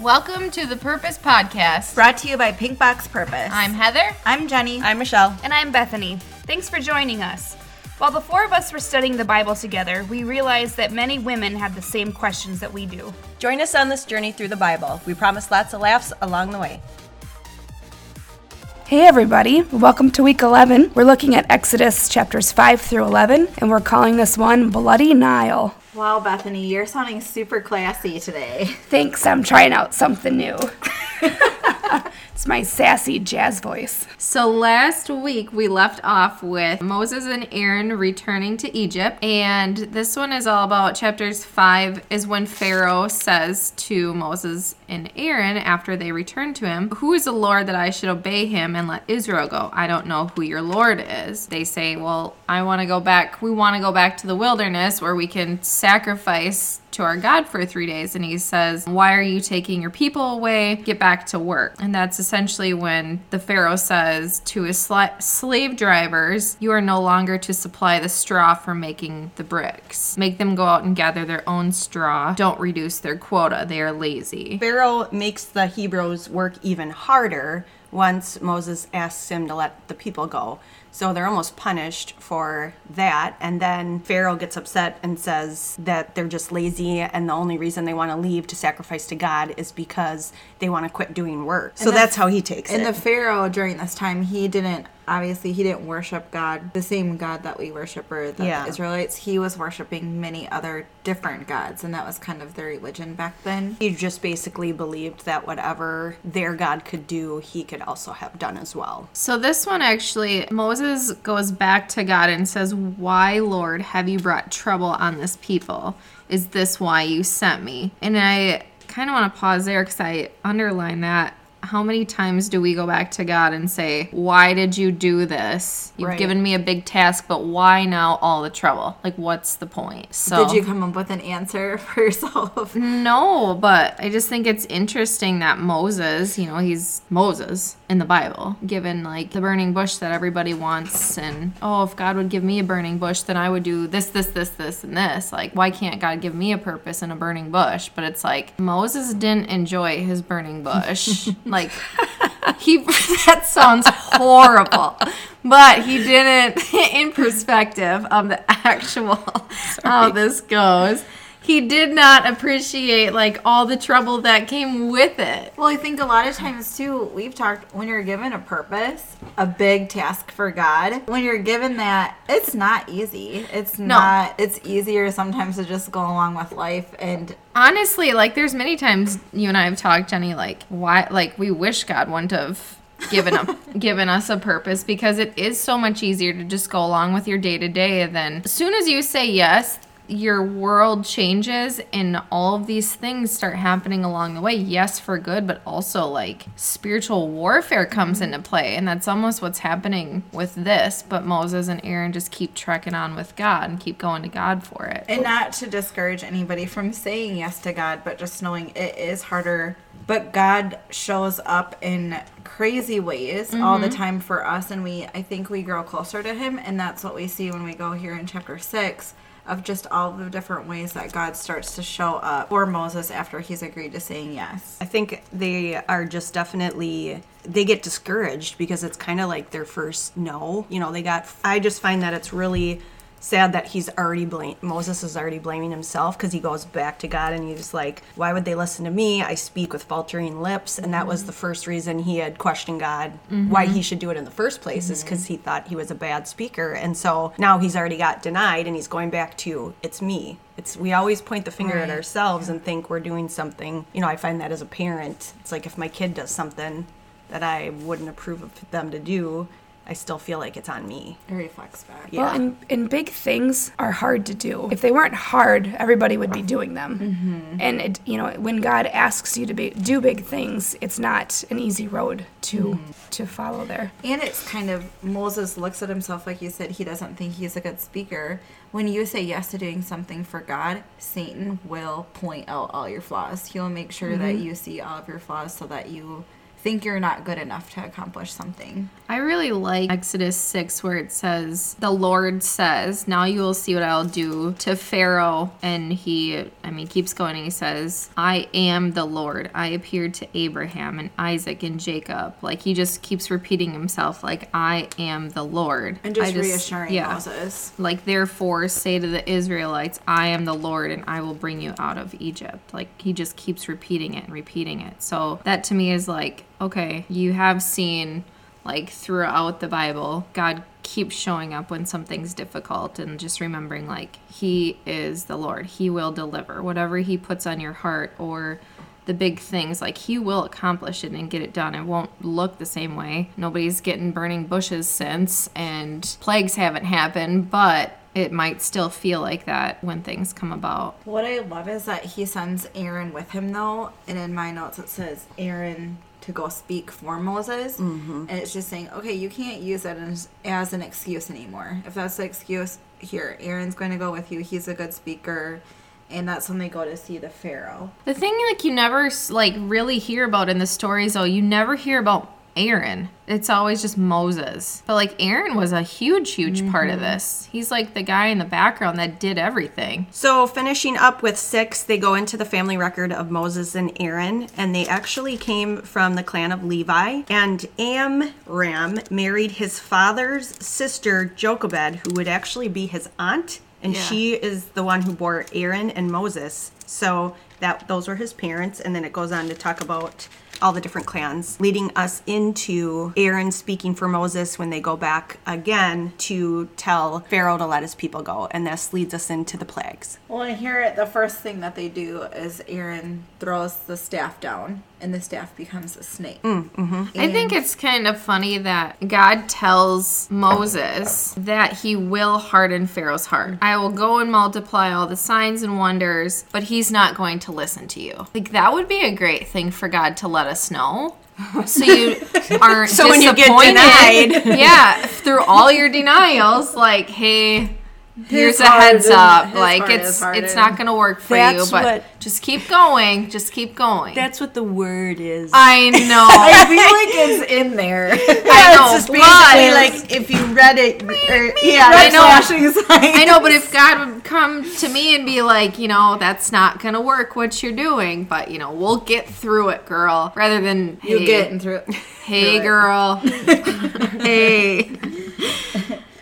Welcome to the Purpose Podcast. Brought to you by Pink Box Purpose. I'm Heather. I'm Jenny. I'm Michelle. And I'm Bethany. Thanks for joining us. While the four of us were studying the Bible together, we realized that many women have the same questions that we do. Join us on this journey through the Bible. We promise lots of laughs along the way. Hey everybody, welcome to week 11. We're looking at Exodus chapters 5 through 11, and we're calling this one Bloody Nile. Wow, Bethany, you're sounding super classy today. Thanks, I'm trying out something new. my sassy jazz voice. So last week we left off with Moses and Aaron returning to Egypt, and this one is all about chapters 5 is when Pharaoh says to Moses and Aaron after they return to him, Who is the Lord that I should obey him and let Israel go? I don't know who your Lord is. They say, Well, I want to go back. We want to go back to the wilderness where we can sacrifice to our God for three days. And he says, Why are you taking your people away? Get back to work. And that's essentially when the Pharaoh says to his sla- slave drivers, You are no longer to supply the straw for making the bricks. Make them go out and gather their own straw. Don't reduce their quota. They are lazy. Pharaoh makes the Hebrews work even harder once Moses asks him to let the people go. So they're almost punished for that. And then Pharaoh gets upset and says that they're just lazy and the only reason they want to leave to sacrifice to God is because they want to quit doing work. So the- that's how he takes And it. And the Pharaoh during this time, he didn't obviously he didn't worship God, the same God that we worship or that Yeah. the Israelites. He was worshiping many other different gods, and that was kind of their religion back then. he just basically believed that whatever their God could do, he could also have done as well. So this one actually, Moses goes back to God and says, Why, Lord, have you brought trouble on this people? Is this why you sent me? And I kind of want to pause there because I underline that. How many times do we go back to God and say, Why did you do this? You've Right. given me a big task, but why now all the trouble? Like, what's the point? So, Did you come up with an answer for yourself? no, but I just think it's interesting that Moses, you know, he's Moses in the Bible, given like the burning bush that everybody wants. And oh, if God would give me a burning bush, then I would do this, this, this, this, and this. Like, why can't God give me a purpose in a burning bush? But it's like Moses didn't enjoy his burning bush. like, he, that sounds horrible. But he didn't, in perspective of the actual how this goes, he did not appreciate like all the trouble that came with it. Well, I think a lot of times too, we've talked when you're given a purpose, a big task for God, when you're given that, it's not easy. It's not, it's easier sometimes to just go along with life and Honestly, like there's many times you and I have talked, Jenny, like why like we wish God wouldn't have given up given us a purpose because it is so much easier to just go along with your day to day than as soon as you say yes your world changes and all of these things start happening along the way yes for good but also like spiritual warfare comes into play. And that's almost what's happening with this but moses and aaron just keep trekking on with god and keep going to god for it. And not to discourage anybody from saying yes to God, but just knowing it is harder. But God shows up in crazy ways all the mm-hmm. time for us, and we I think we grow closer to Him, and that's what we see when we go here in chapter six of just all the different ways that God starts to show up for Moses after he's agreed to saying yes. I think they are just definitely they get discouraged because it's kind of like their first no. You know, they got I just find that it's really sad that he's already blame Moses is already blaming himself because he goes back to God and he's like, "Why would they listen to me? I speak with faltering lips." And that was the mm-hmm. first reason he had questioned God mm-hmm. why he should do it in the first place is mm-hmm. because he thought he was a bad speaker. And so now he's already got denied and he's going back to it's me. It's we always point the finger at Right. ourselves and think we're doing something. You know, I find that as a parent, it's like if my kid does something that I wouldn't approve of them to do, I still feel like it's on me. It reflects back. Yeah. Well, and, and big things are hard to do. If they weren't hard, everybody would be doing them. Mm-hmm. And it, you know, when God asks you to be, do big things, it's not an easy road to Mm-hmm. to follow there. And it's kind of Moses looks at himself like you said he doesn't think he's a good speaker. When you say yes to doing something for God, Satan will point out all your flaws. He'll make sure that you see all of your flaws so that you think you're not good enough to accomplish something. I really like Exodus 6 where it says, The Lord says, Now you will see what I'll do to Pharaoh. And he, I mean, keeps going and he says, I am the Lord. I appeared to Abraham and Isaac and Jacob. Like he just keeps repeating himself, like, I am the Lord. And just, I reassuring yeah. Moses. Like, therefore, say to the Israelites, I am the Lord and I will bring you out of Egypt. Like, he just keeps repeating it and repeating it. So, that to me is like, okay, you have seen, like, throughout the Bible, God keeps showing up when something's difficult and just remembering, like, He is the Lord. He will deliver whatever He puts on your heart or the big things like he will accomplish it and get it done it won't look the same way nobody's getting burning bushes since and plagues haven't happened but it might still feel like that when things come about What I love is that he sends Aaron with him, though. And in my notes, it says Aaron to go speak for Moses. Mm-hmm. And it's just saying, okay, you can't use that as, as an excuse anymore. If that's the excuse, here, Aaron's going to go with you. He's a good speaker. And that's when they go to see the Pharaoh. the thing like you never like really hear about in the stories though you never hear about aaron it's always just moses but like aaron was a huge huge part of mm-hmm. this he's like the guy in the background that did everything So, finishing up with six, they go into the family record of Moses and Aaron, and they actually came from the clan of Levi. And Amram married his father's sister, Jochebed, who would actually be his aunt, and Yeah. she is the one who bore Aaron and Moses. So, that those were his parents, and then it goes on to talk about all the different clans, leading us into Aaron speaking for Moses when they go back again to tell Pharaoh to let his people go. And this leads us into the plagues. Well, and here, the first thing that they do is Aaron throws the staff down, and the staff becomes a snake. Mm, mm-hmm. I think it's kind of funny that God tells Moses that he will harden Pharaoh's heart. Mm. I will go and multiply all the signs and wonders, but he's not going to listen to you. Like that would be a great thing for God to let us know. So you aren't So when you get denied. yeah, through all your denials, like, hey, here's His a heads is- up. Like it's it's not gonna work for That's you, but what- just keep going. Just keep going. That's what the word is. I know. I feel like it's in there. I know, it's just but- basically like if you read it, or, yeah, I know. I know, but if God would come to me and be like, you know, that's not gonna work what you're doing, but you know, we'll get through it, girl. Rather than you hey, getting through it. hey, girl, hey.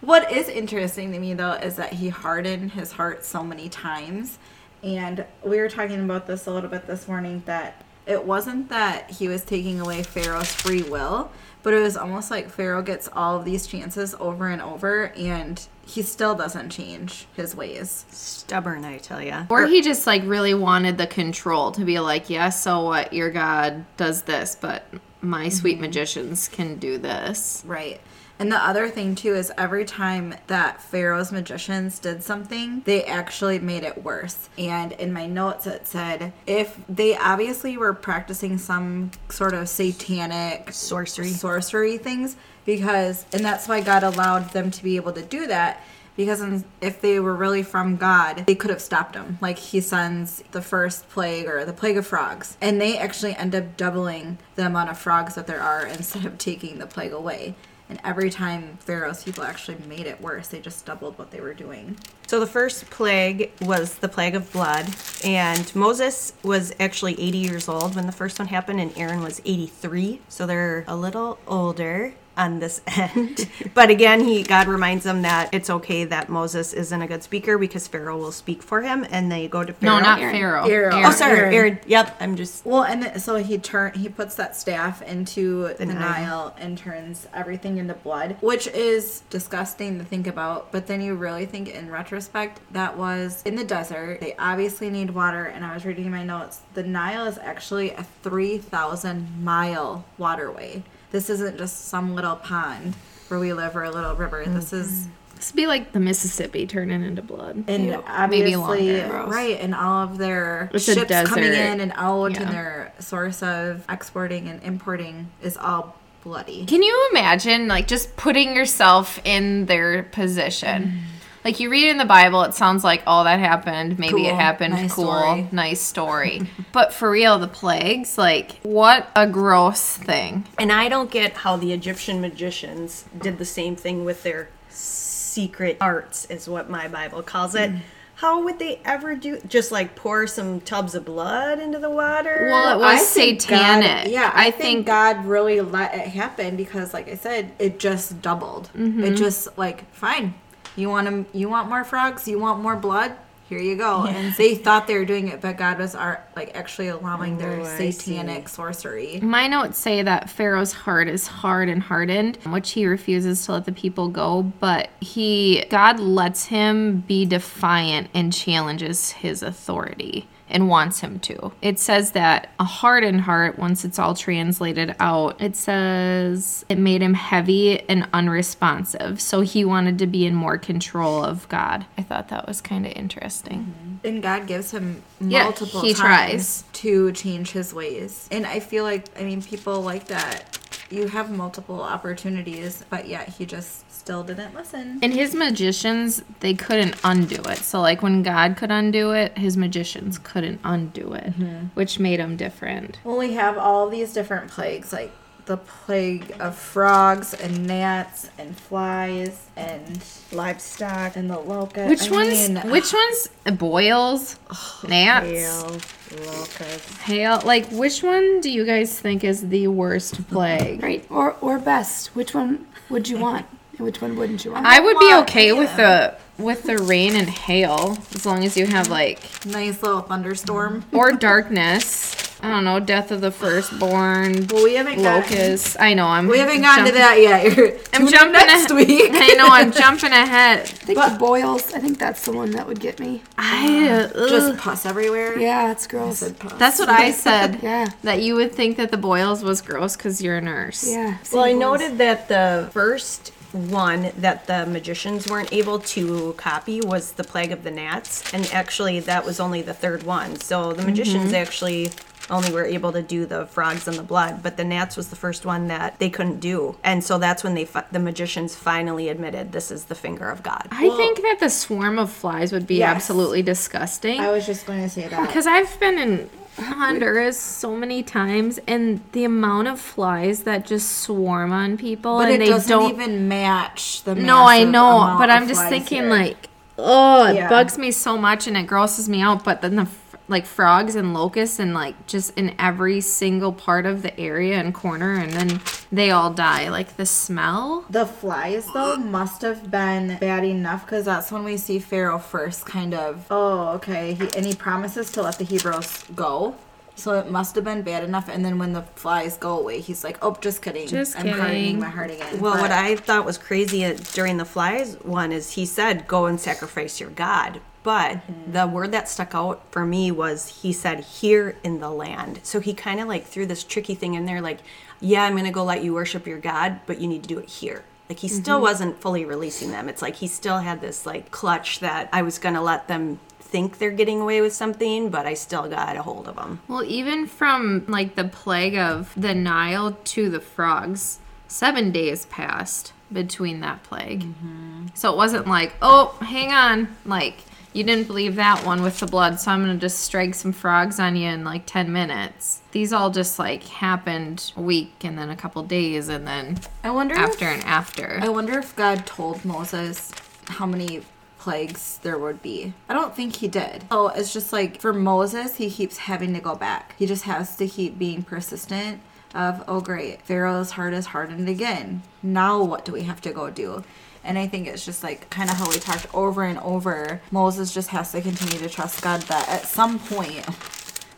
What is interesting to me though is that he hardened his heart so many times. And we were talking about this a little bit this morning that it wasn't that he was taking away Pharaoh's free will, but it was almost like Pharaoh gets all of these chances over and over and he still doesn't change his ways. stubborn, I tell ya. Or he just like really wanted the control to be like, yeah, so what? Your God does this, but my sweet mm-hmm. magicians can do this. Right. And the other thing too is every time that Pharaoh's magicians did something, they actually made it worse. And in my notes it said if they obviously were practicing some sort of satanic Sorcery. sorcery things because and that's why God allowed them to be able to do that because if they were really from God, they could have stopped them. Like he sends the first plague or the plague of frogs, and they actually end up doubling the amount of frogs that there are instead of taking the plague away. And every time Pharaoh's people actually made it worse, they just doubled what they were doing. So the first plague was the plague of blood, and Moses was actually 80 years old when the first one happened, and Aaron was 83. So they're a little older on this end. but again, he God reminds them that it's okay that Moses isn't a good speaker because Pharaoh will speak for him, and they go to Pharaoh. No, not Aaron. Pharaoh. Aaron. Oh, sorry, Aaron. Aaron. Yep, I'm just. Well, and th- so he turn he puts that staff into the, Nile. Nile and turns everything into blood, which is disgusting to think about. But then you really think in retrospect that was in the desert. They obviously need water, and I was reading my notes. The Nile is actually a three thousand mile waterway. This isn't just some little pond where we live or a little river. This mm-hmm. is This would be like the Mississippi turning into blood. and Maybe obviously right and all of their It's ships coming in and out Yeah. and their source of exporting and importing is all bloody Can you imagine like just putting yourself in their position? Mm. Like you read it in the Bible, it sounds like oh that happened, maybe it happened, Nice cool, story. nice story. but for real, the plagues, like what a gross thing. And I don't get how the Egyptian magicians did the same thing with their secret arts, is what my Bible calls it. How would they ever do? Just like pour some tubs of blood into the water? Well, it was think satanic. God, yeah, I, I think, think God really let it happen because, like I said, it just doubled. Mm-hmm. It just like fine. You want 'em- You want more frogs? You want more blood? Here you go. And they thought they were doing it, but God was ar- like actually allowing their Oh, I satanic sorcery. My notes say that Pharaoh's heart is hard and hardened, which he refuses to let the people go, but he God lets him be defiant and challenges his authority and wants him to. It says that a hardened heart, once it's all translated out, it says it made him heavy and unresponsive. So he wanted to be in more control of God. I thought that was kind of interesting. And God gives him Yeah, multiple he times tries. to change his ways. And I feel like, I mean, people like that. You have multiple opportunities, but yet he just still didn't listen. And his magicians, they couldn't undo it. So, like when God could undo it, his magicians couldn't undo it, mm-hmm. which made him different. Well, we have all these different plagues, like the plague of frogs and gnats and flies and livestock, and the locusts. Which I ones? mean, which ones? Boils, gnats, hail, locusts. hail. Like, which one do you guys think is the worst plague? Right. Or or best. Which one would you want? And which one wouldn't you want? I would be okay any with the with the rain and hail as long as you have like nice little thunderstorm. or darkness. I don't know, death of the firstborn, Well, we haven't gotten. I know I'm. we haven't gotten to that yet. You're I'm jumping next ahe- week. I know I'm jumping ahead. I think the boils. I think that's the one that would get me. I Just pus everywhere. Yeah, it's I gross. said pus. that's what I said. Yeah. That you would think that the boils was gross because you're a nurse. Yeah. Well, I same noted that the first one that the magicians weren't able to copy was the plague of the gnats, and actually that was only the third one. So the magicians mm-hmm. actually only were able to do the frogs and the blood, but the gnats was the first one that they couldn't do, and so that's when they fi- the magicians finally admitted this is the finger of God. I think that the swarm of flies would be Yes. absolutely disgusting. I was just going to say that. Because I've been in Honduras so many times, and the amount of flies that just swarm on people, But and it they doesn't don't. even match the. no, I know, but I'm just thinking here. like, oh, it Yeah. bugs me so much, and it grosses me out. But then the f- like frogs and locusts, and like just in every single part of the area and corner, and then they all die. Like the smell. The flies, though, must have been bad enough because that's when we see Pharaoh first kind of, oh, okay. He, and he promises to let the Hebrews go. So it must have been bad enough. And then when the flies go away, he's like, oh, just kidding. Just I'm hardening kidding. my heart again. Well, But what I thought was crazy uh, during the flies one is he said, "Go and sacrifice your God." But the word that stuck out for me was he said, "Here in the land." So he kind of like threw this tricky thing in there, like, "Yeah, I'm gonna go let you worship your God, but you need to do it here." Like he still mm-hmm. wasn't fully releasing them. It's like he still had this like clutch that I was gonna let them think they're getting away with something, but I still got a hold of them. Well, even from like the plague of the Nile to the frogs, seven days passed between that plague. Mm-hmm. So it wasn't like, oh, hang on, like you didn't believe that one with the blood, so I'm gonna just strike some frogs on you in like ten minutes. These all just like happened a week and then a couple days and then I wonder after if, and after. I wonder if God told Moses how many plagues there would be. I don't think he did. Oh, it's just like for Moses, he keeps having to go back. He just has to keep being persistent of, oh great, Pharaoh's heart is hardened again. Now what do we have to go do? And I think it's just like kind of how we talked over and over. Moses just has to continue to trust God that at some point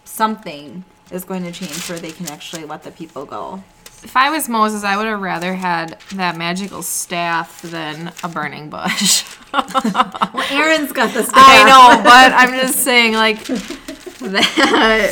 something is going to change where they can actually let the people go. If I was Moses, I would have rather had that magical staff than a burning bush. Well, Aaron's got the staff. I know, but I'm just saying, like, that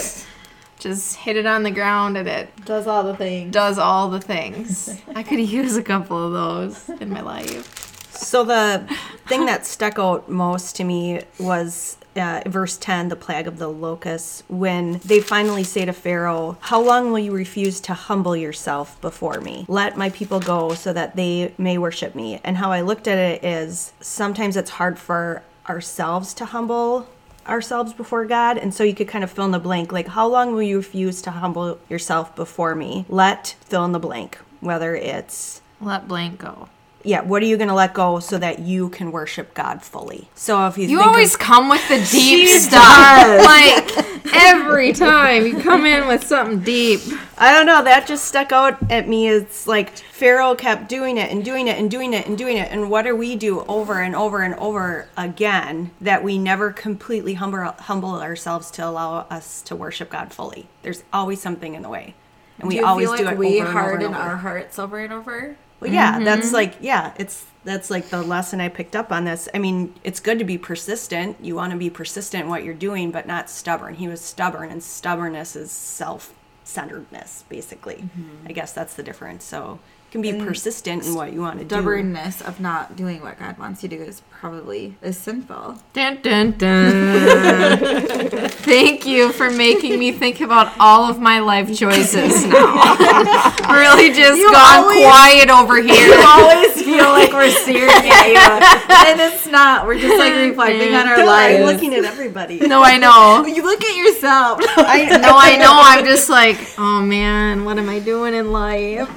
just hit it on the ground and it Does all the things. does all the things. I could use a couple of those in my life. So the thing that stuck out most to me was uh, verse 10, the plague of the locusts, when they finally say to Pharaoh, How long will you refuse to humble yourself before me? Let my people go so that they may worship me. And how I looked at it is sometimes it's hard for ourselves to humble ourselves before God. And so you could kind of fill in the blank like, How long will you refuse to humble yourself before me? Let fill in the blank, whether it's Let blank go. Yeah, what are you going to let go so that you can worship God fully? So if you, You always of, come with the deep stuff. Like every time you come in with something deep. I don't know, that just stuck out at me. It's like Pharaoh kept doing it and doing it and doing it and doing it. And what do we do over and over and over again that we never completely humble, humble ourselves to allow us to worship God fully? There's always something in the way. And we always feel do like it we over and over harden and over. our hearts over and over? Well, yeah, that's mm-hmm. like yeah, it's that's like the lesson I picked up on this. I mean, it's good to be persistent. You want to be persistent in what you're doing, but not stubborn. He was stubborn, and stubbornness is self-centeredness, basically. Mm-hmm. I guess that's the difference. So can be persistent in what you want to do. Stubbornness of not doing what God wants you to do is probably is sinful. Dun, dun, dun. Thank you for making me think about all of my life choices now. really just gone always- quiet over here. You always feel like we're serious. at you, and it's not. We're just like reflecting on our I'm looking at everybody. No, I know. you look at yourself. I No, I know. I'm just like, oh man, what am I doing in life?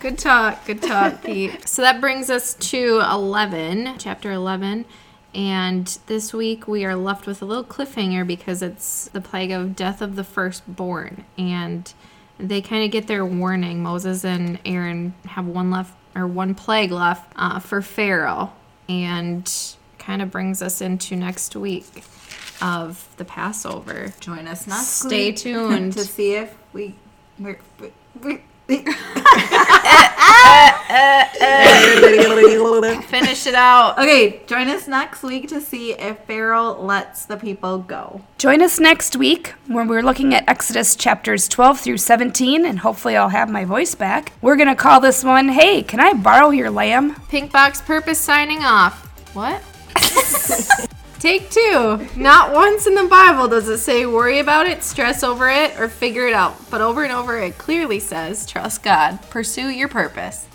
Good talk, good talk, Pete. So that brings us to 11, chapter 11. And this week we are left with a little cliffhanger because it's the plague of death of the firstborn. And they kind of get their warning. Moses and Aaron have one left, or one plague left uh, for Pharaoh. And kind of brings us into next week of the Passover. Join us next Stay week tuned. to see if we. We're, we Finish it out. okay, join us next week to see if Pharaoh lets the people go. Join us next week when we're looking at Exodus chapters 12 through 17, and hopefully I'll have my voice back. We're going to call this one, Hey, Can I Borrow Your Lamb? Pink Box Purpose signing off. What? Take two. Not once in the Bible does it say worry about it, stress over it, or figure it out. But over and over it clearly says trust God, pursue your purpose.